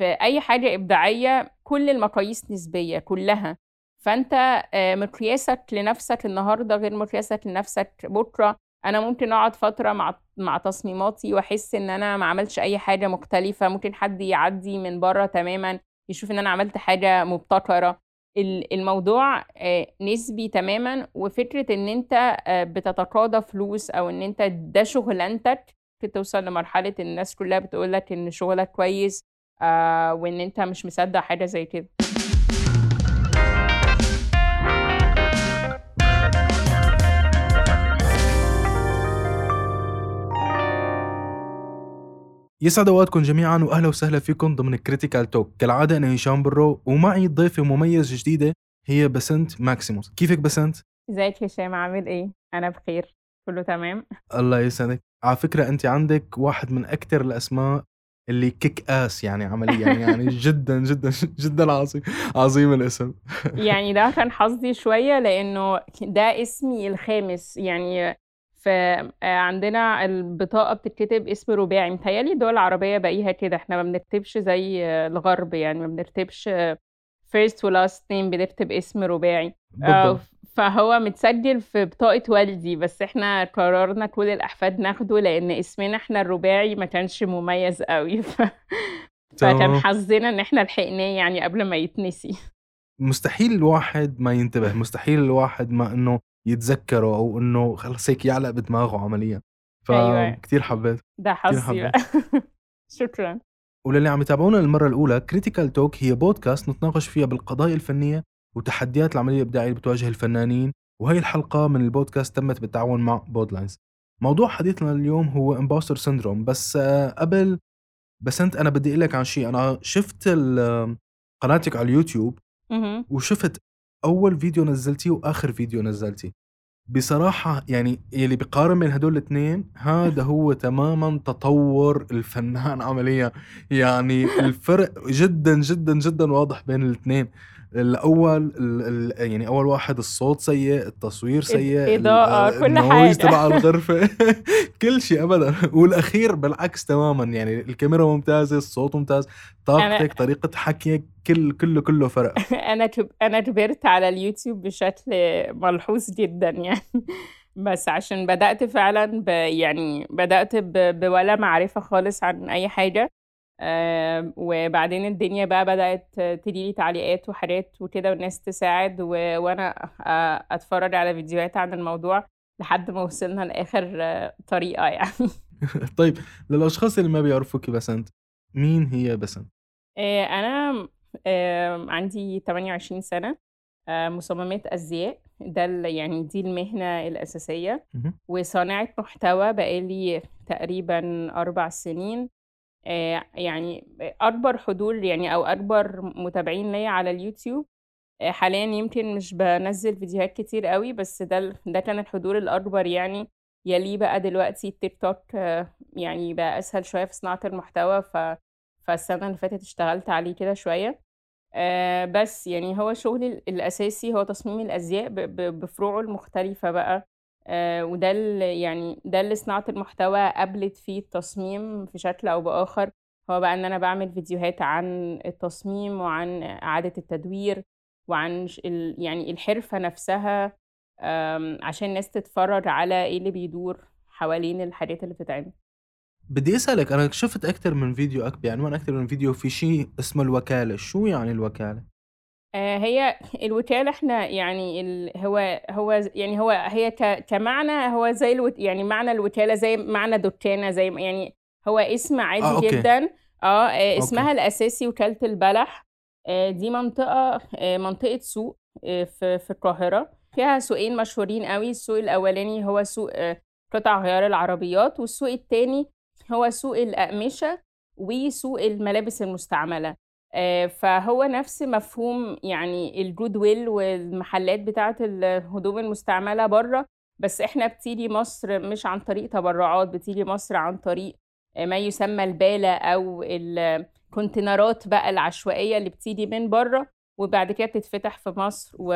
في أي حاجة إبداعية كل المقاييس نسبية كلها. فأنت آه، مقياسك لنفسك النهارده غير مقياسك لنفسك بكرة. أنا ممكن أقعد فترة مع مع تصميماتي وأحس إن أنا ما عملتش أي حاجة مختلفة. ممكن حد يعدي من بره تماما يشوف إن أنا عملت حاجة مبتكرة. الموضوع آه، نسبي تماما. وفكرة إن أنت آه، بتتقاضى فلوس أو إن أنت ده شغلانتك توصل لمرحلة الناس كلها بتقولك إن شغلك كويس آه، وإن أنت مش مصدق حاجة زي كده. يسعد أوقاتكم جميعا واهلا وسهلا فيكم ضمن Critical Talk كالعادة أنا هشام برو ومعي ضيفة مميزه جديدة هي بسنت ماكسيموس. كيفك بسنت؟ إزيك هشام؟ عامل إيه؟ أنا بخير. كله تمام؟ الله يسعدك. على فكرة أنت عندك واحد من أكثر الأسماء اللي كيك اس يعني عمليا يعني جدا جدا جدا عظيم عظيم الاسم. يعني ده كان حظي شوية لأنه ده اسمي الخامس. يعني فعندنا البطاقة بتتكتب اسم رباعي. متهيألي الدول العربية بقيها كده. إحنا ما بنكتبش زي الغرب يعني ما بنكتبش first و last name بنكتب اسم رباعي. بالضبط. فهو متسجل في بطاقة والدي بس إحنا قررنا كل الأحفاد ناخده لأن اسمنا إحنا الرباعي ما كانش مميز قوي. ف... فكان حظنا إن إحنا لحقناه يعني قبل ما يتنسي. مستحيل الواحد ما ينتبه مستحيل الواحد ما إنه يتذكره أو إنه خلص هيك يعلق بدماغه عمليا. أيوة. فكتير حبيت ده حظي. شكرا. وللي عم يتابعونا للمرة الأولى كريتيكال توك هي بودكاست نتناقش فيها بالقضايا الفنية وتحديات العملية الإبداعية اللي بتواجه الفنانين وهي الحلقة من البودكاست تمت بالتعاون مع بودلاينز موضوع حديثنا اليوم هو imposter syndrome بس آه، قبل بس أنت أنا بدي أقول لك عن شيء. أنا شفت قناتك على اليوتيوب وشفت أول فيديو نزلتيه وآخر فيديو نزلتيه. بصراحة يعني يلي بقارن بين هدول الاثنين هذا هو تماما تطور الفنان عمليا. يعني الفرق جدا جدا جدا واضح بين الاثنين. الأول يعني أول واحد الصوت سيء التصوير سيء إضاءة كل حاجة. تبع الغرفة. كل شيء ابدا. والأخير بالعكس تماما يعني الكاميرا ممتازة الصوت ممتاز طاقتك طريقة حكيك كل كله كله فرق. أنا أنا كبرت على اليوتيوب بشكل ملحوظ جدا يعني. بس عشان بدأت فعلا ب يعني بدأت بولا معرفة خالص عن أي حاجة. وبعدين الدنيا بقى بدأت تجيلي تعليقات وحاجات وكده والناس تساعد و... وأنا أتفرج على فيديوهات عن الموضوع لحد ما وصلنا لآخر طريقة يعني. طيب للأشخاص اللي ما بيعرفوكي بسنت مين هي بسنت؟ أنا عندي 28 سنة مصممات أزياء. ده يعني دي المهنة الأساسية. وصانعة محتوى بقالي تقريبا أربع سنين. آه، يعني أكبر حضور يعني أو أكبر متابعين ليا على اليوتيوب آه، حاليًا يمكن مش بنزل فيديوهات كتير أوي، بس ده ده كان الحضور الأكبر يعني، يليه بقى دلوقتي التيك توك آه، يعني بقى أسهل شوية في صناعة المحتوى ف فالسنة اللي فاتت اشتغلت عليه كده شوية. بس يعني هو شغلي الأساسي هو تصميم الأزياء بفروعه المختلفة بقى. آه، وده اللي يعني ده اللي صناعة المحتوى قابلت فيه التصميم في شكل أو بآخر. هو بقى إن أنا بعمل فيديوهات عن التصميم وعن إعادة التدوير وعن يعني الحرفة نفسها عشان الناس تتفرج على إيه اللي بيدور حوالين الحاجات اللي بتتعمل. بدي أسألك أنا شفت أكثر من فيديو. بعنوان أكثر من فيديو في شيء اسمه الوكالة. شو يعني الوكالة؟ آه، هي الوكالة إحنا يعني ال هو هو يعني هو هي كمعنى هو زي الوت يعني معنى الوكالة زي معنى دُكّانة زي يعني هو اسم عادي آه، جدًا. آه، آه، اسمها الأساسي وكالة البلح. آه، دي منطقة آه، منطقة سوق آه، في في القاهرة، فيها سوقين مشهورين أوي، السوق الأولاني هو سوق آه، قطع غيار العربيات، والسوق التاني هو سوق الأقمشة وسوق الملابس المستعملة. آه، فهو نفس مفهوم يعني الجود ويل والمحلات بتاعة الهدوم المستعملة بره بس إحنا بتيجي مصر مش عن طريق تبرعات بتيجي مصر عن طريق ما يسمى البالة أو الكونتينرات بقى العشوائية اللي بتيجي من بره وبعد كده بتتفتح في مصر و...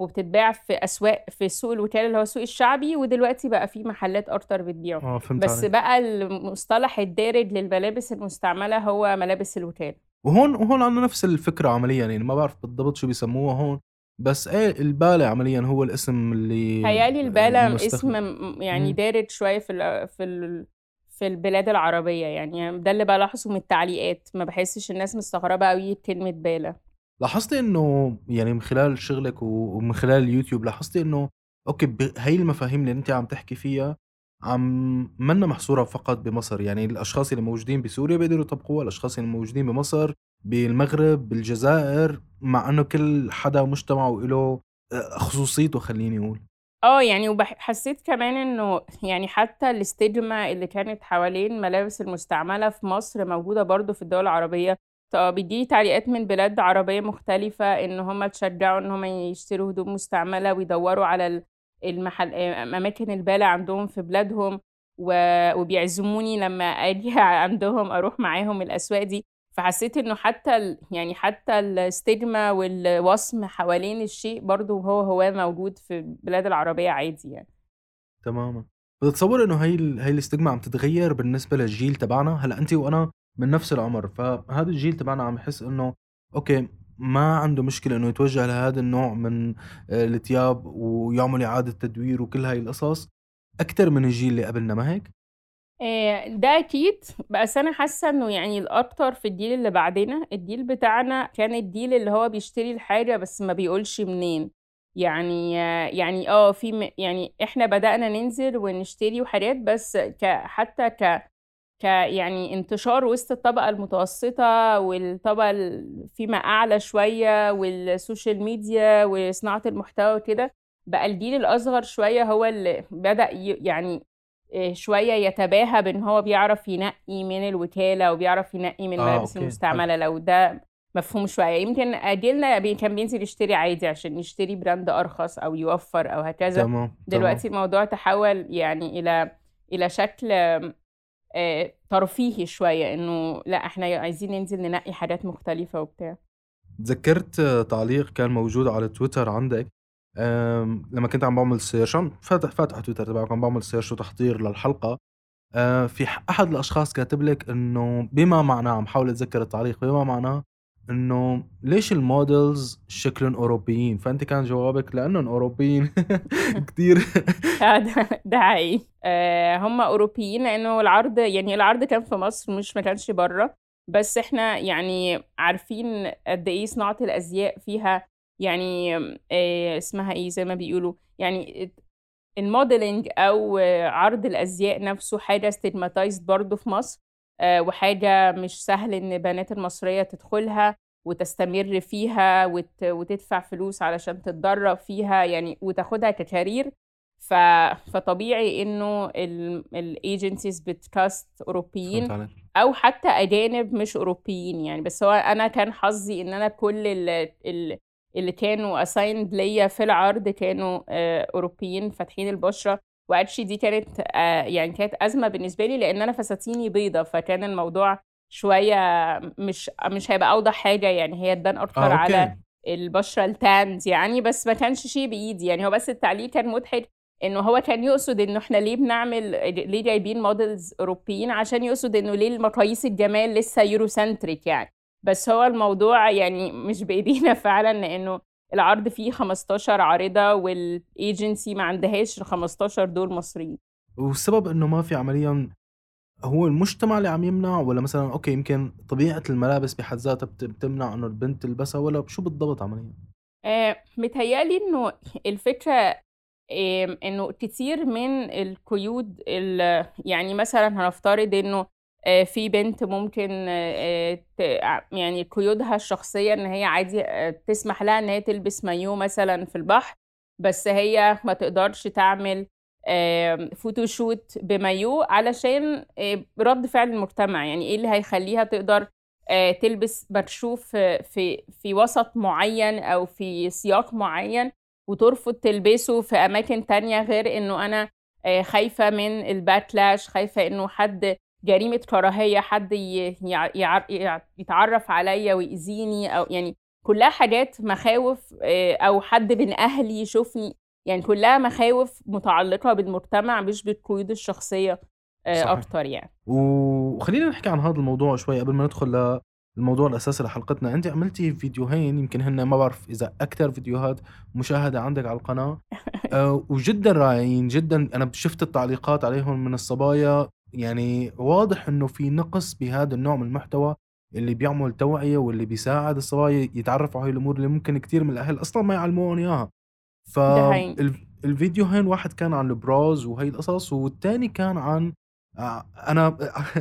وبتتباع في أسواق في سوق الوكالة اللي هو السوق الشعبي ودلوقتي بقى في محلات أكتر بتبيعه فهمت بس عليك. بقى المصطلح الدارج للملابس المستعملة هو ملابس الوكالة وهون وهون عندنا نفس الفكرة عمليًا يعني ما بعرف بالضبط شو بيسموها هون بس إيه البالة عمليًا هو الاسم اللي هي يعني البالة اسم يعني دارج شوية في ال في ال في البلاد العربية يعني ده اللي بلاحظه من التعليقات ما بحسش الناس مستغربة قوي كلمة بالة. لاحظتي إنه يعني من خلال شغلك ومن خلال اليوتيوب لاحظتي إنه okay هي المفاهيم اللي أنت عم تحكي فيها عم منا محصورة فقط بمصر. يعني الأشخاص اللي موجودين بسوريا بيقدروا يطبقوها الأشخاص اللي موجودين بمصر بالمغرب بالجزائر مع أنه كل حدا مجتمعه له آه، خصوصيته خليني أقول. آه يعني وحسيت كمان إنه يعني حتى الاستجمة اللي كانت حوالين ملابس المستعملة في مصر موجودة برضو في الدول العربية. طب بيجي تعليقات من بلاد عربية مختلفة إن هم تشجعوا إن هم يشتروا هدوم مستعملة ويدوروا على المحل أماكن البالة عندهم في بلادهم وبيعزموني لما أجي عندهم أروح معاهم الأسواق دي. فحسيت إنه حتى ال... يعني حتى ال stigma والوصم حوالين الشيء برضه هو هو موجود في البلاد العربية عادي يعني. تماما. بتتصور إنه هي ال... هي ال stigma عم تتغير بالنسبة للجيل تبعنا؟ هلأ انت وأنا من نفس العمر فهذا الجيل تبعنا عم يحس إنه okay ما عنده مشكلة إنه يتوجه لهذا النوع من آه، الثياب ويعمل إعادة تدوير وكل هاي القصص. أكتر من الجيل اللي قبلنا ما هيك؟ آه، ده أكيد. بس أنا حاسة إنه يعني الأكتر في الجيل اللي بعدنا الجيل بتاعنا كان الجيل اللي هو بيشتري الحاجة بس ما بيقولش منين. يعني يعني آه في يعني إحنا بدأنا ننزل ونشتري وحاجات بس ك حتى ك ك يعني انتشار وسط الطبقة المتوسطة والطبقة فيما أعلى شوية وال social media وصناعة المحتوى وكده بقى الجيل الأصغر شوية هو اللي بدأ يعني آه، شوية يتباهى بإن هو بيعرف ينقي من الوكالة وبيعرف ينقي من الملابس آه، المستعملة لو ده مفهوم شوية يمكن أجيلنا كان بينزل يشتري عادي عشان يشتري براند أرخص أو يوفر أو هكذا تمام. دلوقتي تمام. الموضوع تحول يعني إلى إلى شكل ترفيهي شوية إنه لأ إحنا عايزين ننزل ننقي حاجات مختلفة وبتاع. تذكرت تعليق كان موجود على تويتر عندك لما كنت عم بعمل search فاتح فاتح تويتر تبعك عم بعمل search وتحضير للحلقة آه، في أحد الأشخاص كاتب لك إنه بما معناه عم حاول أتذكر التعليق بما معناه إنه ليش ال models شكلهم أوروبيين؟ فأنت كان جوابك لأنهم أوروبيين. كثير آه، ده حقيقي. آه، هم أوروبيين لأنه العرض يعني العرض كان في مصر مش ما كانش بره. بس إحنا يعني عارفين قد إيه صناعة الأزياء فيها يعني آه، اسمها إيه؟ زي ما بيقولوا. يعني ال modeling أو عرض الأزياء نفسه حاجة stigmatized برضه في مصر. وحاجة مش سهل إن البنات المصرية تدخلها وتستمر فيها وت... وتدفع فلوس علشان تتدرب فيها يعني وتاخدها ك career ف... فطبيعي إنه ال agencies بت cast أوروبيين أو حتى أجانب مش أوروبيين يعني. بس هو أنا كان حظي إن أنا كل اللي, اللي كانوا assigned ليا في العرض كانوا آه، أوروبيين فاتحين البشرة. واتشي دي كانت آه، يعني كانت أزمة بالنسبة لي لأن أنا فساتيني بيضة فكان الموضوع شوية مش مش هيبقى أوضح حاجة يعني هي تبان أكتر آه، على البشرة ال tanned يعني بس ما كانش شيء بإيدي يعني. هو بس التعليق كان مضحك انه هو كان يقصد انه إحنا ليه بنعمل ليه جايبين models أوروبيين عشان يقصد إنه ليه المقاييس الجمال لسه Eurocentric يعني. بس هو الموضوع يعني مش بإيدينا فعلا لأنه العرض فيه 15 عارضة والايجنسي ما عندهاش ال 15 دول مصريين والسبب إنه ما في عمليا هو المجتمع اللي عم يمنع ولا مثلا okay يمكن طبيعة الملابس بحد ذاتها بتمنع إنه البنت تلبسها ولا شو بالضبط عمليا؟ آه متهيألي إنه الفكرة آه إنه كتير من القيود يعني مثلا هنفترض إنه في بنت ممكن آه، يعني قيودها الشخصية إن هي عادي آه، تسمح لها إن هي تلبس مايو مثلا في البحر بس هي ما تقدرش تعمل فوتوشوت بمايو علشان رد فعل المجتمع. يعني إيه اللي هيخليها تقدر تلبس مكشوف في في وسط معين أو في سياق معين وترفض تلبسه في أماكن تانية غير إنه أنا خايفة من الباكلاش خايفة إنه حد جريمة كراهية حد يتعرف عليا ويأذيني أو يعني كلها حاجات مخاوف آه، أو حد من أهلي يشوفني. يعني كلها مخاوف متعلقة بالمجتمع مش بالقيود الشخصية آه، صحيح. أكتر يعني. وخلينا نحكي عن هذا الموضوع شوي قبل ما ندخل الموضوع الأساسي لحلقتنا. أنت عملتي فيديوهين يمكن هن ما بعرف إذا أكثر فيديوهات مشاهدة عندك على القناة. أه وجدا رائعين جدا. أنا شفت التعليقات عليهم من الصبايا. يعني واضح إنه في نقص بهذا النوع من المحتوى اللي بيعمل توعية واللي بيساعد الصبايا يتعرفوا على هاي الأمور اللي ممكن كثير من الأهل أصلا ما يعلموهم إياها. فالفيديوهين واحد كان عن البراز وهي القصص والثاني كان عن آه، أنا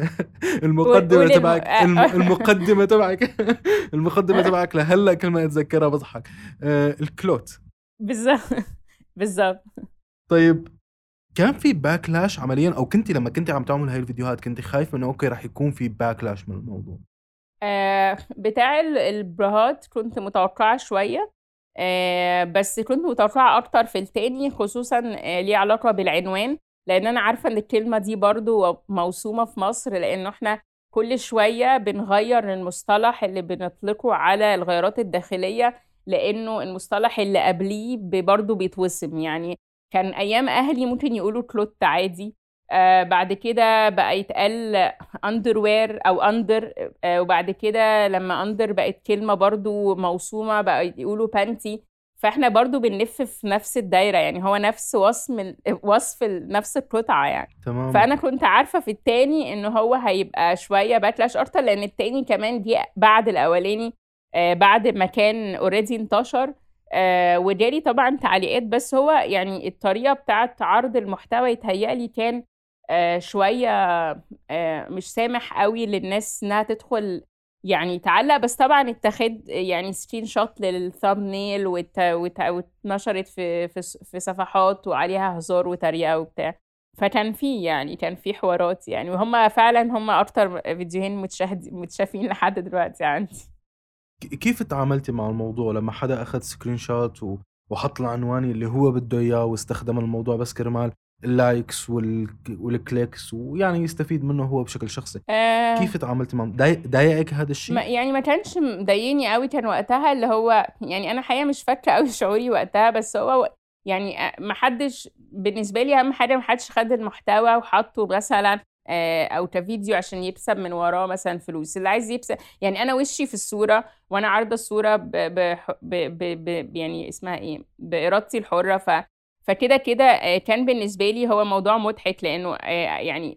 المقدمة تبعك المقدمة تبعك المقدمة تبعك لهلأ كل ما أتذكرها بضحك. آه، الكلوت. بالظبط بالظبط. طيب كان في backlash عمليا؟ أو كنت لما كنت عم تعمل هاي الفيديوهات كنت خايفة إنه okay رح يكون في backlash من الموضوع؟ آه بتاع البراهات كنت متوقعة شوية. آه بس كنت متوقعة أكتر في التاني خصوصا آه ليه علاقة بالعنوان. لأن أنا عارفة إن الكلمة دي برضو موسومة في مصر لأنه إحنا كل شوية بنغير المصطلح اللي بنطلقه على الغيارات الداخلية لأنه المصطلح اللي قبليه برضه بيتوسم. يعني كان أيام أهلي ممكن يقولوا كلوت عادي. آه بعد كده بقى يتقال underwear أو under آه وبعد كده لما under بقت كلمة برضو موسومة بقى يقولوا panty فإحنا برضو بنلف في نفس الدايرة يعني هو نفس وصف وصف نفس القطعة يعني. تمام. فأنا كنت عارفة في التاني إن هو هيبقى شوية backlash أكتر لأن التاني كمان دي بعد الأولاني آه بعد ما كان already انتشر. آه وجالي طبعا تعليقات بس هو يعني الطريقة بتاعت عرض المحتوى يتهيألي كان آه شوية آه مش سامح قوي للناس إنها تدخل يعني تعلق. بس طبعا اتخذ يعني screenshot لل thumbnail واتنشرت في في في صفحات وعليها هزار وتريقة وبتاع. فكان في يعني كان في حوارات يعني. وهم فعلا هم أكتر فيديوهين متشاهد متشافين لحد دلوقتي عندي. كيف تعاملتي مع الموضوع لما حدا أخذ screenshot وحط العنوان اللي هو بده إياه واستخدم الموضوع بس كرمال ال likes وال clicks ويعني يستفيد منه هو بشكل شخصي؟ آه. كيف تعاملتي معه؟ ضايقك هذا الشيء؟ ما يعني ما كانش مضايقني قوي كان وقتها اللي هو يعني أنا حقيقه مش فاكرة قوي شعوري وقتها بس هو يعني ما حدش بالنسبة لي أهم حاجة ما حدش خد المحتوى وحطه مثلا أو كفيديو عشان يكسب من وراه مثلا فلوس. اللي عايز يكسب يعني أنا وشي في الصورة وأنا عارضة الصورة ب... ب... ب... ب... يعني اسمها إيه بإرادتي الحرة. ف فكده كده آه، كان بالنسبة لي هو موضوع مضحك لأنه آه، يعني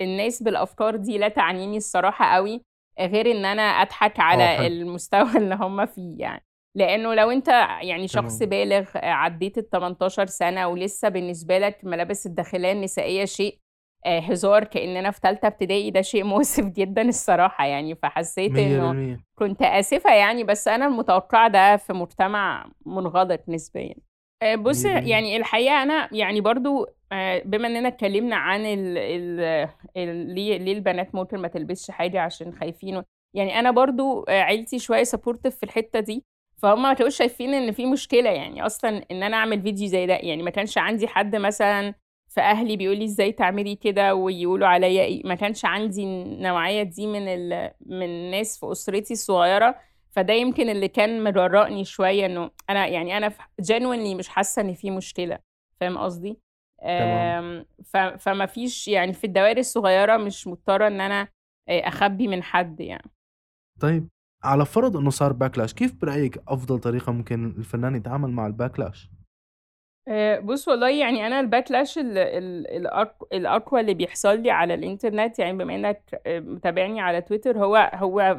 الناس بالأفكار دي لا تعنيني الصراحة قوي غير إن أنا أضحك على آه، المستوى اللي هم فيه يعني. لأنه لو أنت يعني شخص بالغ عديت ال 18 سنة ولسه بالنسبة لك ملابس الداخلية النسائية شيء هزار كأننا في ثالثه ابتدائي ده شيء مؤسف جدا الصراحة يعني. فحسيت إنه كنت آسفة يعني بس أنا المتوقع ده في مجتمع منغلق نسبيا. آه، بُص، يعني الحقيقة أنا يعني برضه آه، بما إننا اتكلمنا عن ال ال ال ليه ليه البنات ممكن ما تلبسش حاجة عشان خايفين يعني أنا برضه آه، عيلتي شوية supportive في الحتّة دي، فهُم ما كانوش شايفين إن في مشكلة يعني أصلًا إن أنا أعمل فيديو زي ده، يعني ما كانش عندي حد مثلًا في أهلي بيقول لي إزاي تعملي كده ويقولوا عليّا إيه، ما كانش عندي النوعية دي من ال من الناس في أسرتي الصغيرة فده يمكن اللي كان مرّقني شوية إنه أنا يعني أنا genuinely مش حاسة إن في مشكلة، فاهم قصدي؟ آمم فما فيش يعني في الدوائر الصغيرة مش مضطرة إن أنا أخبّي من حد يعني. طيب على فرض إنه صار backlash كيف برأيِك أفضل طريقة ممكن الفنان يتعامل مع الbacklash؟ آآ بُص والله يعني أنا الbacklash ال ال الأق الأقوى اللي بيحصل لي على الإنترنت يعني بما إنك متابعني على تويتر هو هو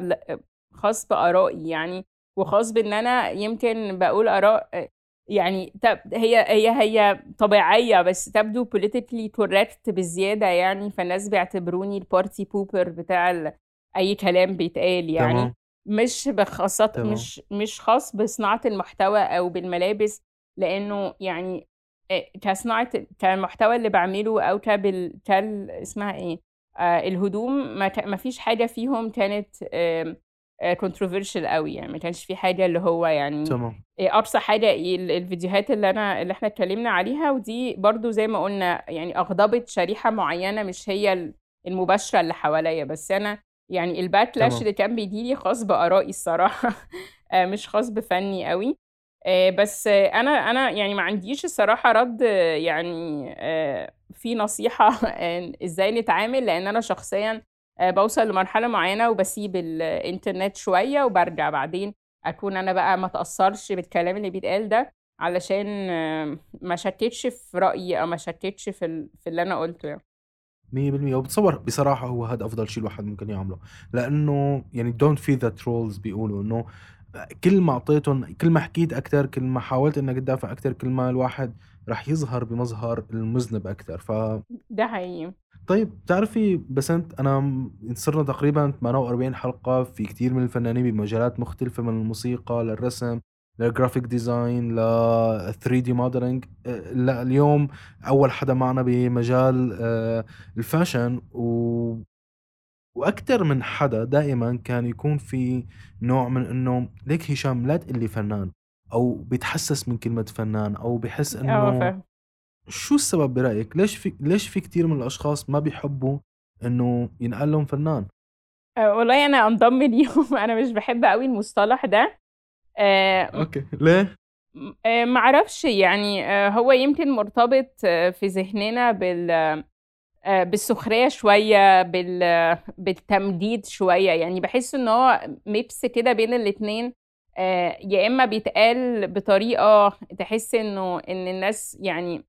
خاص بآرائي يعني، وخاص بإن أنا يمكن بقول آراء يعني تب هي هي هي طبيعية بس تبدو politically correct بزيادة يعني، فالناس بيعتبروني الparty pooper بتاع أي كلام بيتقال يعني، تمام. مش بخاصة مش مش خاص بصناعة المحتوى أو بالملابس، لإنه يعني كصناعة كالمحتوى اللي بعمله أو كبال كال اسمها إيه، آه الهدوم ما فيش حاجة فيهم كانت آه controversial قوي يعني ما كانش في حاجة اللي هو يعني تمام. أبسط حاجة الفيديوهات اللي أنا اللي إحنا اتكلمنا عليها ودي برضو زي ما قلنا يعني أغضبت شريحة معينة مش هي المباشرة اللي حواليا بس أنا يعني ال backlash اللي كان بيجي لي خاص بآرائي الصراحة مش خاص بفني قوي بس أنا أنا يعني ما عنديش الصراحة رد يعني آه، في نصيحة إزاي نتعامل لأن أنا شخصيا آه، بوصل لمرحلة معينة وبسيب الإنترنت شوية وبرجع بعدين أكون أنا بقى ما تأثرش بالكلام اللي بيتقال ده علشان ما شتتش في رأيي أو ما شتتش في, في اللي أنا قلته يعني. مية بالمية وبتصور بصراحة هو هذا أفضل شيء الواحد ممكن يعمله لأنه يعني don't feed the trolls بيقولوا إنه كل ما أعطيتهم كل ما حكيت أكثر كل ما حاولت إنك تدافع أكثر كل ما الواحد رح يظهر بمظهر المذنب أكثر ف ده حقيقي. طيب بتعرفي بسنت أنا صرنا تقريبا 48 حلقة في كتير من الفنانين بمجالات مختلفة من الموسيقى للرسم لل graphic design ل 3D modeling لا اليوم أول حدا معنا بمجال آه، ال fashion و وأكثر من حدا دائما كان يكون في نوع من إنه ليك هشام لا تقول لي فنان أو بيتحسس من كلمة فنان أو بحس إنه شو السبب برأيك؟ ليش في ليش في كثير من الأشخاص ما بيحبوا إنه ينقال لهم فنان؟ آه، والله أنا انضم ليهم. أنا مش بحب قوي المصطلح ده. آه، أوكي. ليه؟ آه، معرفش يعني هو يمكن مرتبط في ذهننا بال بالسخرية شوية بال... بالتمجيد شوية. يعني بحس إن هو ميبس كده بين الاتنين. يا إما بيتقال بطريقة تحس إنه إن الناس يعني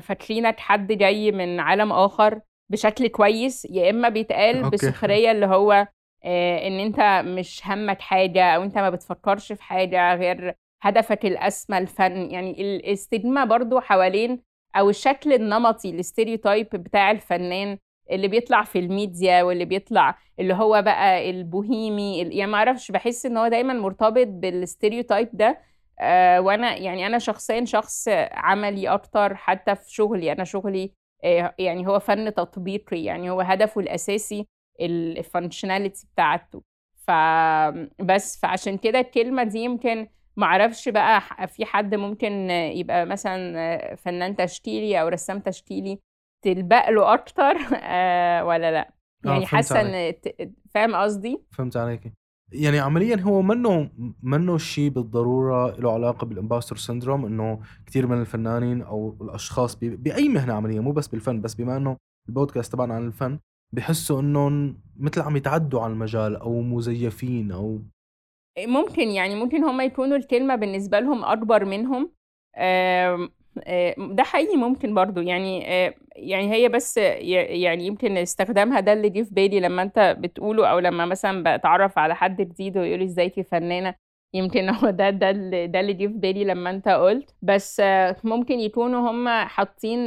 فاكرينك حد جاي من عالم آخر بشكل كويس يا إما بيتقال بسخرية اللي هو آه، إن أنت مش همك حاجة أو أنت ما بتفكرش في حاجة غير هدفك الأسمى الفن. يعني ال stigma برضو حوالين أو الشكل النمطي ال stereotype بتاع الفنان اللي بيطلع في الميديا واللي بيطلع اللي هو بقى البوهيمي يعني ما أعرفش بحس إن هو دايما مرتبط بال stereotype ده آه وأنا يعني أنا شخصيا شخص عملي أكتر حتى في شغلي. أنا شغلي آه يعني هو فن تطبيقي يعني هو هدفه الأساسي الفانكشناليتي بتاعته. فبس فعشان كده الكلمة دي يمكن معرفش بقى في حد ممكن يبقى مثلا فنان تشكيلي أو رسام تشكيلي تلبق له أكتر؟ آه، ولا لأ؟ آه، يعني حاسة إن فاهم قصدي؟ فهمت عليكي يعني عمليا هو منه منه شيء بالضرورة له علاقة بال imposter syndrome إنه كثير من الفنانين أو الأشخاص بأي مهنة عمليا مو بس بالفن بس بما إنه البودكاست تبعنا عن الفن بحسوا إنهم مثل عم يتعدوا على المجال أو مزيفين أو ممكن يعني ممكن هم يكونوا الكلمة بالنسبة لهم أكبر منهم ده حقيقي ممكن برضو يعني يعني هي بس يعني يمكن استخدامها ده اللي جه في بالي لما أنت بتقوله أو لما مثلا بتعرف على حد جديد ويقولي ازيك فنانه يمكن هو ده ده اللي ده اللي جه في بالي لما أنت قلت. بس ممكن يكونوا هم حاطين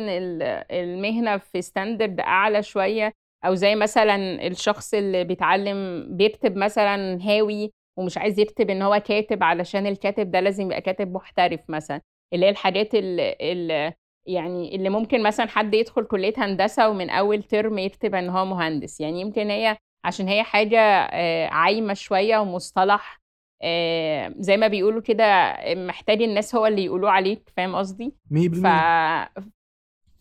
المهنة في ستاندرد أعلى شوية أو زي مثلا الشخص اللي بيتعلم بيكتب مثلا هاوي ومش عايز يكتب إن هو كاتب علشان الكاتب ده لازم يبقى كاتب محترف مثلا اللي هي الحاجات اللي يعني اللي ممكن مثلا حد يدخل كلية هندسة ومن أول ترم يكتب إن هو مهندس يعني يمكن هي عشان هي حاجة آه، عايمة شوية ومصطلح آه، زي ما بيقولوا كده محتاج الناس هو اللي يقولوه عليك فاهم قصدي؟ ف...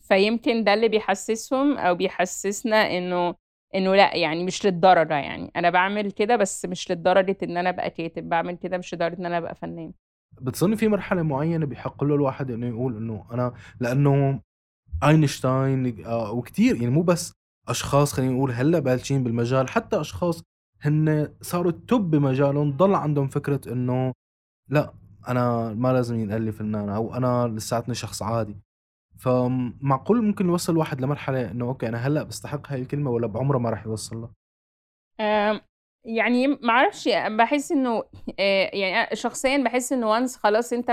فيمكن ده اللي بيحسسهم أو بيحسسنا إنه انه لا يعني مش للدرجة يعني. أنا بعمل كده بس مش لدرجة إن أنا أبقى كاتب بعمل كده مش لدرجة إن أنا أبقى فنان. بتظني في مرحلة معينة بيحق له الواحد إنه يقول إنه أنا لأنه أينشتاين آه، وكثير يعني مو بس أشخاص خلينا نقول هلأ بلشين بالمجال حتى أشخاص هن صاروا top بمجالهم ضل عندهم فكرة إنه لا أنا ما لازم ينقال لي فنان أو أنا لساتني شخص عادي. فمعقول ممكن يوصل الواحد لمرحلة إنه أوكي أنا هلأ بستحق هاي الكلمة ولا بعمره ما راح يوصل لها؟ يعني ما أعرفش بحس إنه آه، يعني شخصيا بحس إنه once خلاص أنت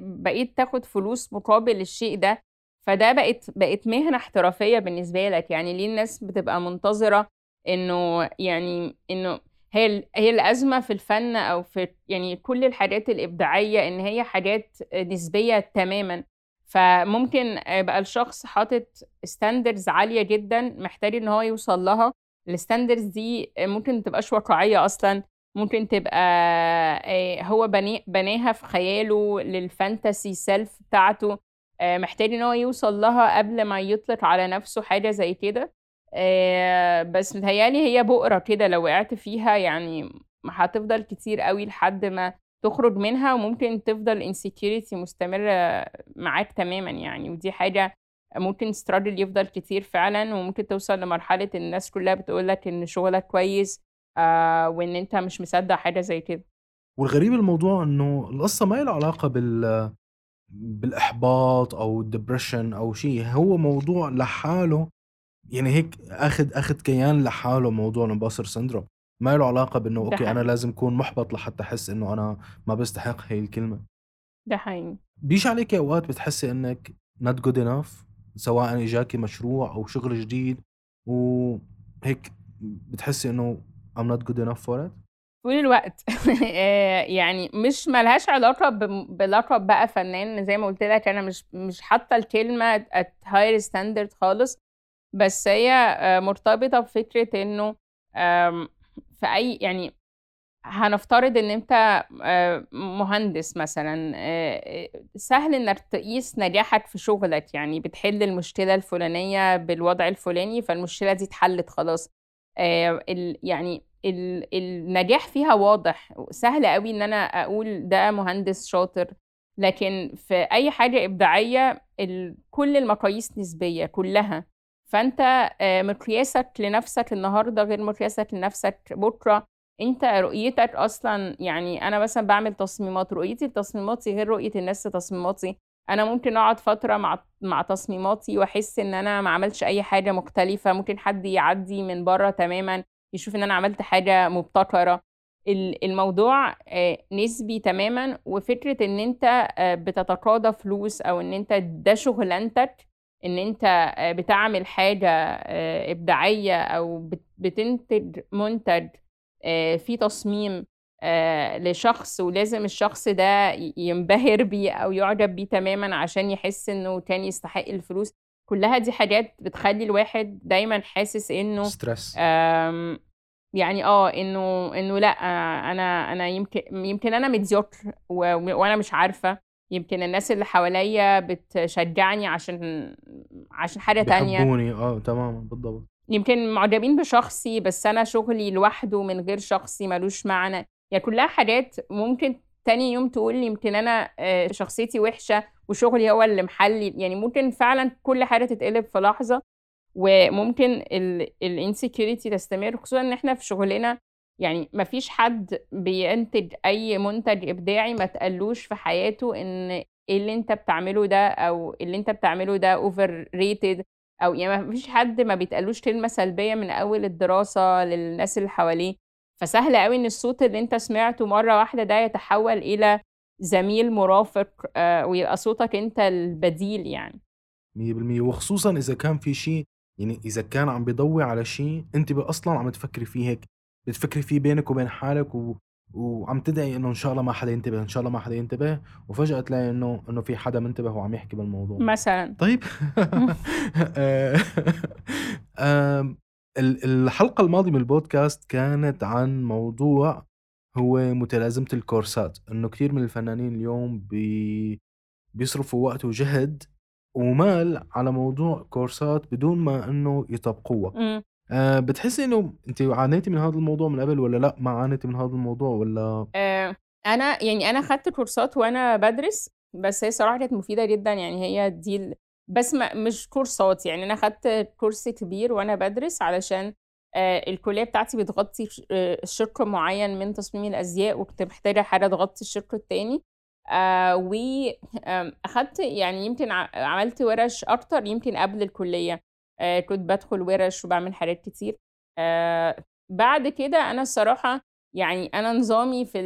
بقيت تاخد فلوس مقابل الشيء ده فده بقت بقت مهنة احترافية بالنسبة لك يعني ليه الناس بتبقى منتظرة إنه يعني إنه هي هي الأزمة في الفن أو في يعني كل الحاجات الإبداعية إن هي حاجات نسبية تماما فممكن يبقى الشخص حاطط standards عالية جدا محتاج إن هو يوصل لها. ال standards دي ممكن متبقاش واقعية أصلا. ممكن تبقى آه، هو بناها في خياله لل fantasy self بتاعته. آه، محتاج إن هو يوصل لها قبل ما يطلق على نفسه حاجة زي كده. آه، بس متهيألي هي بؤرة كده لو وقعت فيها يعني هتفضل كتير قوي لحد ما تخرج منها وممكن تفضل insecurity مستمرة معاك تماما يعني. ودي حاجة ممكن struggle يفضل كتير فعلًا، وممكن توصل لمرحلة الناس كلّها بتقول لك إن شغلك كويس آآ، وإن أنت مش مصدّق حاجة زي كده. والغريب الموضوع إنه القصة ما إلها علاقة بال بالإحباط أو الdepression أو شيء. هو موضوع لحاله يعني هيك أخد أخد كيان لحاله موضوع الimposter syndrome. ما له ده أوكي أنا حقيقي. لازم أكون محبط لحتى أحس إنه أنا ما باستحق هي الكلمة. ده حقيقي. بييجي عليكِ أوقات بتحسّي إنِّك not good enough سواء إجاكِ مشروع أو شغل جديد وهيك بتحسّي إنه I'm not good enough for it؟ طول الوقت آآ، يعني مش ما لهاش علاقة بم بلقب بقى فنان زي ما قُلت لك أنا مش مش حاطة الكلمة at higher standard خالص، بس هي آآ، مرتبطة بفكرة إنه آمم، في أي يعني هنفترض إن أنت آآ، مهندس مثلًا آآ، سهل إنك تقيس نجاحك في شغلك، يعني بتحل المشكلة الفلانية بالوضع الفلاني، فالمشكلة دي اتحلت خلاص. ال يعني ال النجاح فيها واضح، سهل أوي إن أنا أقول ده مهندس شاطر، لكن في أي حاجة إبداعية ال كل المقاييس نسبية كلّها، فأنت آآ، مقياسك لنفسك النهارده غير مقياسك لنفسك بُكرة، أنت رؤيتك أصلًا يعني أنا مثلًا باعمل تصميمات، رؤيتي لتصميماتي غير رؤية الناس لتصميماتي، أنا ممكن أقعد فترة مع مع تصميماتي وأحس إن أنا ما عملتش أي حاجة مختلفة، ممكن حد يعدّي من برّه تمامًا يشوف إن أنا عملت حاجة مبتكرة، ال الموضوع آآ، نسبي تمامًا، وفكرة إن أنت آآ، بتتقاضى فلوس أو إن أنت ده شغلانتك، إن أنت آآ، بتعمل حاجة آآ، إبداعية أو بت بتنتج منتج آآ، فيه تصميم لشخص ولازم الشخص ده ينبهر بيه أو يُعجب بيه تمامًا عشان يحس إنه كان يستحق الفلوس، كلّها دي حاجات بتخلّي الواحد دايمًا حاسس إنه stress. آمم، يعني آه، إنه إنه لأ، أنا أنا يمكن يمكن أنا mediocre و وأنا مش عارفة، يمكن الناس اللي حواليّا بتشجعني عشان عشان حاجة تانية. بيحبوني آه، تمامًا، بالضبط. يمكن معجبين بشخصي، بس أنا شغلي لوحده من غير شخصي ما لوش معنى، يعني كلّها حاجات ممكن تاني يوم تقول يمكن أنا آآ، شخصيتي وحشة وشغلي هو اللي محلّي يعني ممكن فعلًا كل حاجة تتقلب في لحظة، وممكن ال الinsecurity تستمر، خصوصًا إن إحنا في شغلنا يعني ما فيش حد بينتج أي منتج إبداعي ما اتقالوش في حياته إن إيه اللي أنت بتعمله ده أو اللي أنت بتعمله ده overrated أو يعني ما فيش حد ما بيتقالوش كلمة سلبية من أول الدراسة للناس اللي حواليه، فسهل أوي إن الصوت اللي أنت سمعته مرّة واحدة ده يتحول إلى زميل مرافق آآ، ويبقى صوتك أنت البديل يعني. 100% وخصوصًا إذا كان في شيء يعني إذا كان عم بيضوي على شيء أنتِ ب أصلًا عم تفكري فيه هيك، بتفكري فيه بينِك وبين حالِك و وعم تدعي إنه إن شاء الله ما حدا ينتبه، إن شاء الله ما حدا ينتبه، وفجأة تلاقي إنه إنه في حدا منتبه وعم يحكي بالموضوع. مثلًا. طيب آآ، آمم، ال الحلقة الماضية من البودكاست كانت عن موضوع هو متلازمة الكورسات، إنه كتير من الفنانين اليوم بي بيصرفوا وقت وجهد ومال على موضوع كورسات بدون ما إنه يطبقوها. آآ، بتحسّي إنه أنتِ عانيتِ من هذا الموضوع من قبل والّا لأ؟ ما عانيتِ من هذا الموضوع والّا آآ، أنا يعني أنا خدت كورسات وأنا بادرس، بس هي الصراحة كانت مفيدة جدًا، يعني هي دي بس ما مش كورسات، يعني أنا خدت كورس كبير وأنا بادرس علشان آآ، الكلية بتاعتي بتغطي شِق معيّن من تصميم الأزياء، وكنت محتاجة حاجة تغطي الشِق التاني، آآ، و آمم، أخدت يعني يمكن عملت وِرَش أكتر يمكن قبل الكلية، آآ، كنت بادخل وِرَش وباعمل حاجات كتير، آآ، بعد كده أنا الصراحة يعني أنا نظامي في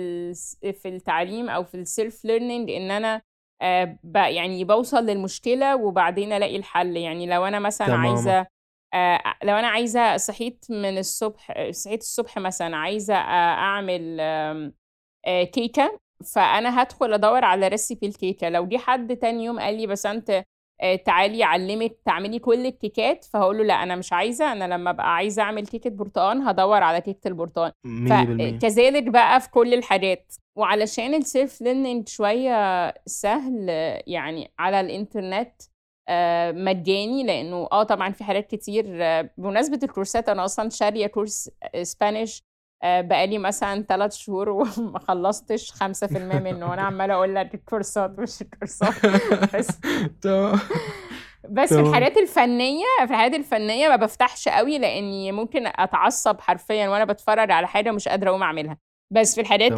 في التعليم أو في learning إن أنا آآ، ب يعني باوصل للمشكلة وبعدين ألاقي الحل، يعني لو أنا مثلًا تمامًا. عايزة آآ، لو أنا عايزة صحيت من الصبح صحيت الصبح مثلًا آمم، آآ، كيكة، فأنا هادخل أدوّر على recipe الكيكة، لو جه حد تاني يوم قال لي بسنت آآ، تعالي أعلّمِك تعملي كل الكيكات، فهاقول له لأ أنا مش عايزة، أنا لمّا أبقى عايزة أعمل كيكة برتقان هادوّر على كيكة البرتقان، 100% فكذلك بقى في كل الحاجات، وعلشان الself learning شوية سهل يعني على الإنترنت آآ، مجاني لإنه آه طبعًا في حاجات كتير. بمناسبة الكورسات أنا أصلًا شارية course Spanish آآ، بقى لي مثلًا 3 شهور وما خلّصتش 5% منه، وأنا عمّالة أقول لك الكورسات مش الكورسات بس. بس في الحاجات الفنية في الحاجات الفنية ما بفتحش قوي لأني ممكن أتعصب حرفيا وأنا بتفرج على حاجة مش قادرة أقوم أعملها. بس في الحاجات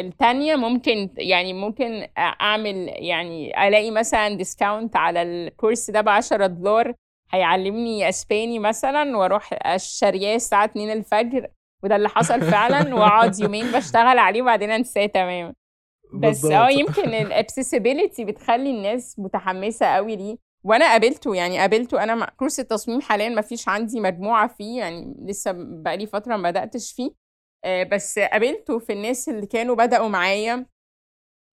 التانية ممكن يعني ممكن أعمل يعني ألاقي مثلا discount على ال course ده ب 10 دولار هيعلمني أسباني مثلا وأروح اشتريه الساعة 2 الفجر. وده اللي حصل فعلا وأقعد يومين بشتغل عليه وبعدين أنساه تماما. بس آه يمكن ال accessibility بتخلي الناس متحمسة قوي ليه. وأنا قابلته يعني قابلته أنا مع course التصميم حاليا ما فيش عندي مجموعة فيه يعني لسه بقالي فترة ما بدأتش فيه. آه، بس قابلته في الناس اللي كانوا بدأوا معايا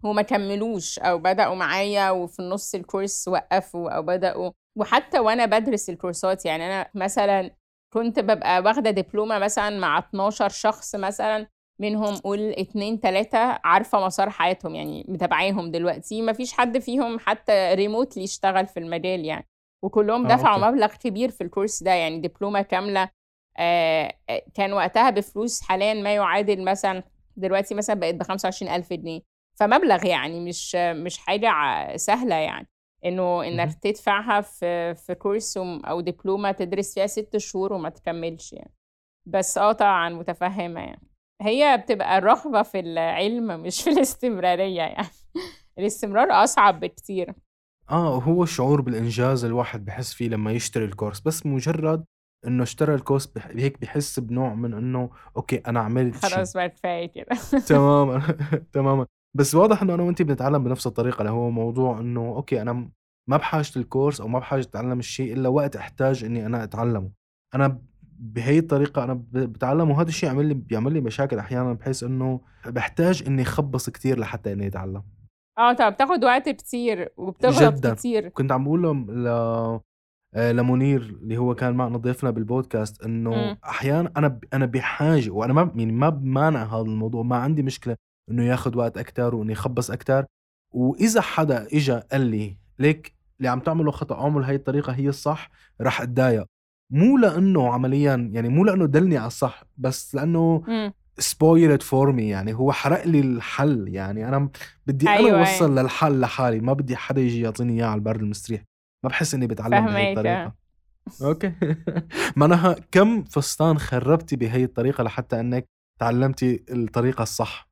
وما كملوش أو بدأوا معايا وفي النص ال course وقفوا أو بدأوا. وحتى وأنا بدرس الكورسات يعني أنا مثلا كنت ببقى واخدة دبلومة مثلا مع 12 شخص مثلا منهم قول اتنين تلاتة عارفة مسار حياتهم يعني متابعاهم دلوقتي. ما فيش حد فيهم حتى ريموتلي يشتغل في المجال يعني. وكلهم آه، دفعوا مبلغ كبير في الكورس ده يعني دبلومة كاملة. آه, آه، كان وقتها بفلوس حاليا ما يعادل مثلا دلوقتي مثلا بقت ب 25 ألف جنيه. فمبلغ يعني مش مش حاجة سهلة يعني. إنه إنك تدفعها في في course أو دبلومة تدرس فيها ست شهور وما تكملش يعني. بس آه طبعا متفهمة يعني. هي بتبقى الرغبة في العلم مش في الاستمرارية يعني. الاستمرار أصعب بكتير. آه هو الشعور بالإنجاز الواحد بحس فيه لما يشتري ال course. بس مجرد إنه اشترى ال course. هيك بحس بنوع من إنه أوكي أنا عملت خلاص بقى كفاية كده. تماما. تماما. بس واضح إنه أنا وانت بنتعلم بنفس الطريقة اللي هو موضوع إنه أوكي أنا ما بحاجه الكورس أو ما بحاجه أتعلم الشيء إلا وقت أحتاج إني أنا أتعلمه. أنا بهي الطريقة أنا بتعلم وهذا الشيء عمل لي بيعمل لي مشاكل أحيانا بحيث إنه بحتاج إني أخبص كثير لحتى إني أتعلم. آه طب بتاخد وقت كتير وبتغلط جدا. كتير. كنت عم بقول ل... آه، لمنير اللي هو كان معنا ضيفنا بالبودكاست إنه أحيانا أنا ب... أنا بحاجة وأنا ما يعني ما بمانع هذا الموضوع ما عندي مشكلة. إنه ياخذ وقت أكثر وإنه يخبص أكثر وإذا حدا اجى قال لي ليك اللي عم تعمله خطأ اعمل هاي الطريقة هي الصح. رح أتضايق. مو لأنه عمليا يعني مو لأنه دلني على الصح بس لأنه spoiled for me يعني هو حرق لي الحل. يعني أنا بدي أيوة أنا أوصل أيوة. للحل لحالي ما بدي حدا يجي يعطيني إياه على البرد المستريح. ما بحس إني بتعلم بهي الطريقة. okay. معناها كم فستان خربتي بهي الطريقة لحتى إنك تعلمتي الطريقة الصح.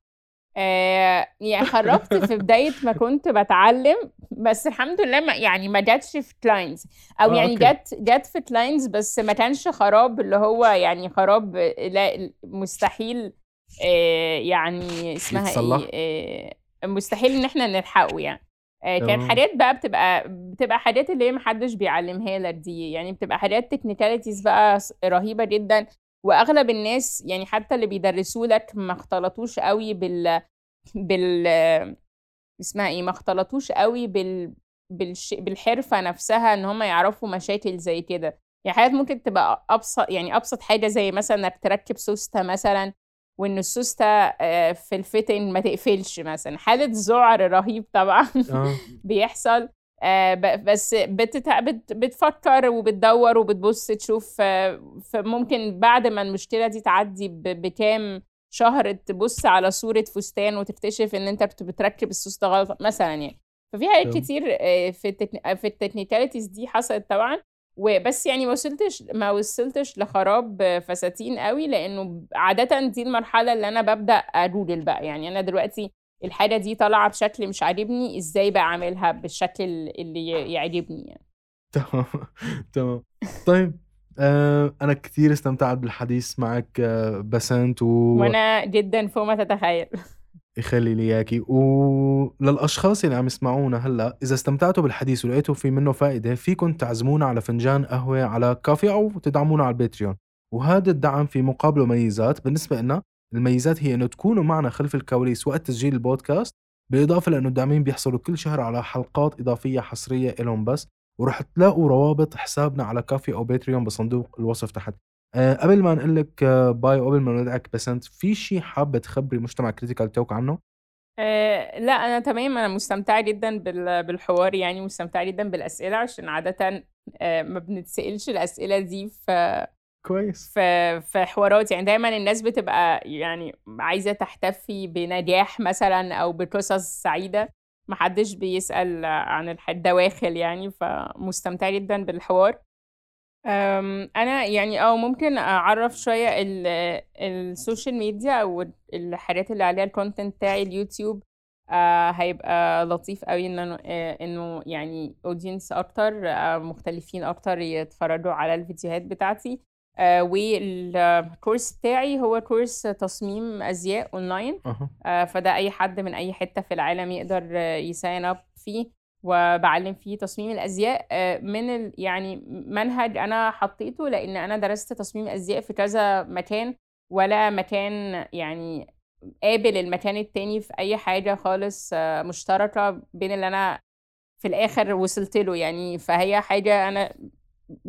آه يعني خربت في بداية ما كنت بتعلم بس الحمد لله ما يعني ما جاتش في clients أو آه يعني جت جت في clients بس ما كانش خراب اللي هو يعني خراب لا مستحيل آه يعني اسمها إيه آه مستحيل إن إحنا نلحقه يعني. آه كان حاجات بقى بتبقى بتبقى حاجات اللي هي محدش بيعلمها لك دي يعني بتبقى حاجات technicalities بقى رهيبة جدا. وأغلب الناس يعني حتى اللي بيدرسوا لك ما اختلطوش قوي بال بال اسمها إيه ما اختلطوش قوي بال بالش... بالحرفة نفسها إن هم يعرفوا مشاكل زي كده. يعني حاجات ممكن تبقى ابسط يعني أبسط حاجة زي مثلا إنك تركب سوستة مثلا وإن السوستة آه، في الفتن ما تقفلش مثلا. حالة ذعر رهيب طبعا. آه. بيحصل. بس بتتع... بت... بتفكر وبتدور وبتبص تشوف آه ممكن بعد ما المشكلة دي تعدي ب... بكام شهر تبص على صورة فستان وتكتشف إن أنت كنت بتركب السوستة غلط مثلا يعني. ففي حاجات كتير آه في ال tech... في ال technicalities دي حصلت طبعا. وبس يعني ما وصلتش ما وصلتش لخراب فساتين قوي لأنه عاده دي المرحلة اللي أنا ببدأ أ riddle بقى. يعني أنا دلوقتي الحاجة دي طالعة بشكل مش عاجبني إزاي بقى اعملها بالشكل اللي يعجبني يعني؟ تمام تمام. طيب آه أنا كثير استمتعت بالحديث معك آه بسنت و... وأنا جدا فوق ما تتخيل. يخليلي إياكي. وللاشخاص اللي عم يسمعونا هلأ إذا استمتعتوا بالحديث ولقيتوا في منه فائدة فيكم تعزمونا على فنجان قهوة على Ko-fi أو تدعمونا على ال Patreon. وهذا الدعم في مقابله ميزات بالنسبة لنا الميزات هي إنه تكونوا معنا خلف الكواليس وقت تسجيل البودكاست بالإضافة لأنه الداعمين بيحصلوا كل شهر على حلقات إضافية حصرية لهم بس ورح تلاقوا روابط حسابنا على Ko-fi أو Patreon بصندوق الوصف تحت أه قبل ما نقول لك آه، باي وقبل ما ندعك بسنت في شيء حابة تخبري مجتمع Critical Talk عنه؟ أه لا أنا تمام أنا مستمتعة جدا بالحوار يعني مستمتعة جدا بالأسئلة عشان عاده أه ما بنتسألش الأسئلة دي في كويس. في في حوارات يعني دايما الناس بتبقى يعني عايزة تحتفي بنجاح مثلا أو بقصص سعيدة محدش بيسأل عن الدواخل يعني فمستمتعة جدا بالحوار. أنا يعني أو ممكن أعرف شوية ال social media أو الحاجات اللي عليها ال content بتاعي اليوتيوب. آه، هيبقى لطيف قوي إن آه، إنه يعني audience أكتر آه، مختلفين أكتر يتفرجوا على الفيديوهات بتاعتي. والكورس بتاعي هو كورس تصميم أزياء أونلاين. فده أي حد من أي حتة في العالم يقدر ي sign up فيه وبعلم فيه تصميم الأزياء. من يعني منهج أنا حطيته لأن أنا درست تصميم أزياء في كذا مكان ولا مكان يعني قابل المكان التاني في أي حاجة خالص آه، مشتركة بين اللي أنا في الآخر وصلت له يعني. فهي حاجة أنا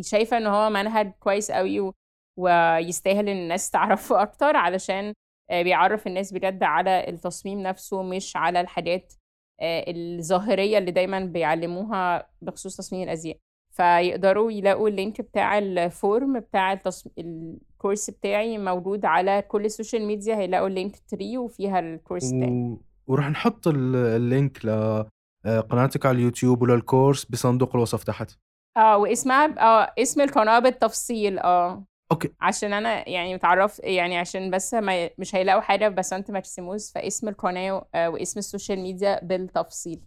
شايفة إن هو منهج كويس قوي ويستاهل إن الناس تعرفه أكتر علشان آه، بيعرف الناس بجد على التصميم نفسه مش على الحاجات آه، الظاهرية اللي دايما بيعلموها بخصوص تصميم الأزياء. فيقدروا يلاقوا ال link بتاع ال form بتاع التص... الكورس بتاعي موجود على كل ال social media هيلاقوا ال Linktree وفيها الكورس بتاعي و... وراح نحط ال link لقناتك على اليوتيوب وللكورس بصندوق الوصف تحت. آه واسمها آه اسم القناة بالتفصيل آه. okay. عشان أنا يعني متعرف يعني عشان بس ما مش هيلاقوا حاجة بسنت ماكسيموس فاسم القناة آه، واسم ال social media بالتفصيل.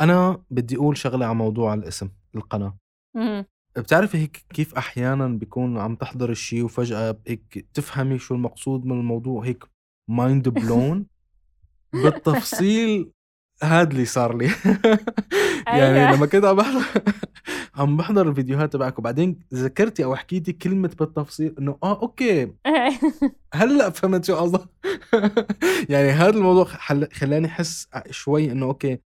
أنا بدي أقول شغلة على موضوع الاسم القناة. بتعرفي هيك كيف أحيانا بيكون عم تحضر الشيء وفجأة هيك تفهمي شو المقصود من الموضوع هيك mind blown بالتفصيل هاد اللي صار لي. يعني أيوة. لما كنت عم بحضر عم بحضر الفيديوهات تبعك وبعدين ذكرتي أو حكيتي كلمة بالتفصيل إنه آه okay. هلأ فهمت شو قصدك؟ يعني هذا الموضوع خلاني أحس شوي إنه okay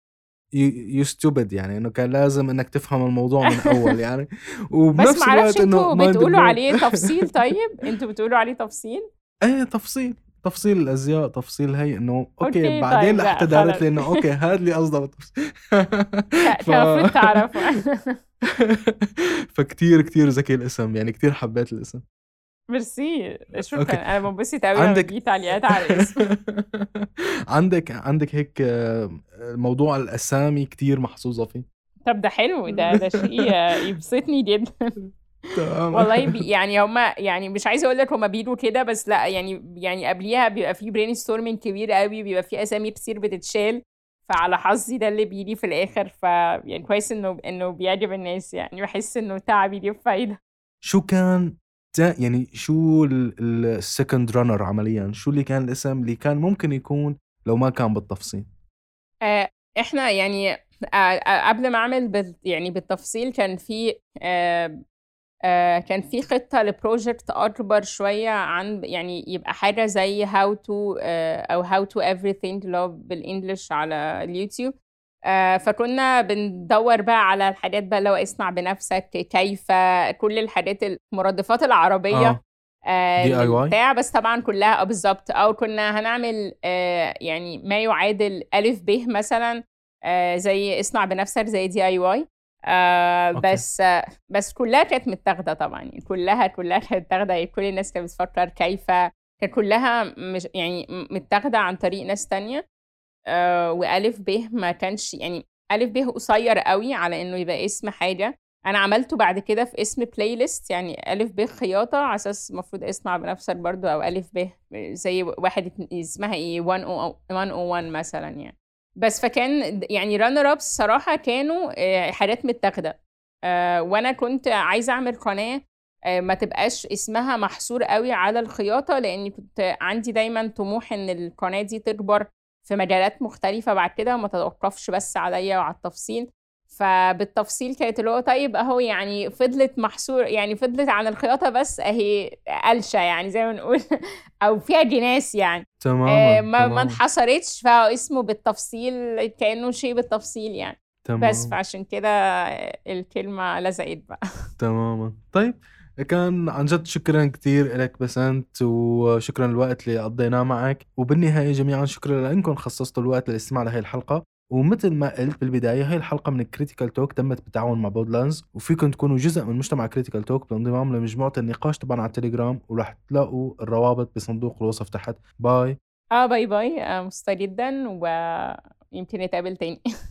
you stupid يعني إنه كان لازم إنك تفهم الموضوع من أول يعني. وبنفس الوقت إنه بتقولوا عليه تفصيل طيب؟ أنتوا بتقولوا عليه تفصيل؟ إيه تفصيل. تفصيل الأزياء تفصيل هي إنه okay, okay بعدين لحتى دارت لي إنه okay هذا اللي بالتفصيل. ف... تعرف؟ فكتير كتير ذكي الاسم يعني كتير حبيت الاسم. ميرسي. شكرا أنا بنبسط قوي عندك تعليقات على الاسم عندك عندك هيك آه، موضوع الأسامي كتير محظوظة فيه. طب ده حلو ده ده شيء يبسطني جدا. والله يعني هما يعني مش عايزة أقول لك هما بيجوا كده بس لأ يعني يعني قبليها بيبقى في brainstorming كبير قوي بيبقى في أسامي كتير بتتشال فعلى حظي ده اللي بيجي في الآخر ف يعني كويس إنه إنه بيعجب الناس يعني بحس إنه تعبي ليه فايده شو كان يعني شو ال second runner عمليا؟ شو اللي كان الأسم اللي كان ممكن يكون لو ما كان بالتفصيل؟ آه إحنا يعني آه قبل ما أعمل بال يعني بالتفصيل كان في آه آه كان في خطة ل project أكبر شوية عن يعني يبقى حاجة زي how to آه أو how to everything هو بال English على اليوتيوب. آه فكنا بندور بقى على الحاجات بقى هو اسمع بنفسك كيف كل الحاجات المرادفات العربية آه. آه DIY بس طبعا كلها آه بالظبط. أو كنا هنعمل آه يعني ما يعادل ألف ب مثلا آه زي اصنع بنفسك زي DIY آه بس آه بس كلها كانت متاخدة طبعا. يعني كلها كلها كانت متاخدة. كل الناس كانت بتفكر كيف كانت كلها مش يعني متاخدة عن طريق ناس تانية. آه وألف ب ما كانش يعني ألف ب قصير قوي على إنه يبقى اسم حاجة. أنا عملته بعد كده في اسم playlist يعني ألف ب خياطة على أساس المفروض أسمع بنفسك برضو أو ألف ب زي واحد اسمها إيه 101 مثلا يعني. بس فكان يعني رانر ابس صراحة كانوا آه، حاجات متاخدة. آه، وأنا كنت عايزة أعمل قناة آه، ما تبقاش اسمها محصور قوي على الخياطة لأني كنت عندي دايما طموح إن القناة دي تكبر في مجالات مختلفة بعد كده وما تتوقفش بس عليا وعلى التفصيل. فبالتفصيل كانت اللي هو طيب أهو يعني فضلت محصور يعني فضلت عن الخياطة بس أهي قلشة يعني زي ما نقول أو فيها جناس يعني. تماما آه ما, ما انحصرتش فاسمه بالتفصيل كأنه شيء بالتفصيل يعني. تمام. بس فعشان كده الكلمة لزقت بقى. تماما. طيب كان عن جد شكرا كثير لك بسنت وشكرا الوقت اللي قضيناه معك. وبالنهاية جميعا شكرا لأنكم خصصتوا الوقت للاستماع لهي الحلقة. ومثل ما قلت بالبداية هي الحلقة من كريتيكال توك تمت بالتعاون مع بودلاندز وفيكم تكونوا جزء من مجتمع كريتيكال توك بالانضمام لمجموعة النقاش طبعا على التليجرام وراح تلاقوا الروابط بصندوق الوصف تحت. bye آه باي، باي، آآ مبسوطة جدًا ويمكن نتقابل تاني.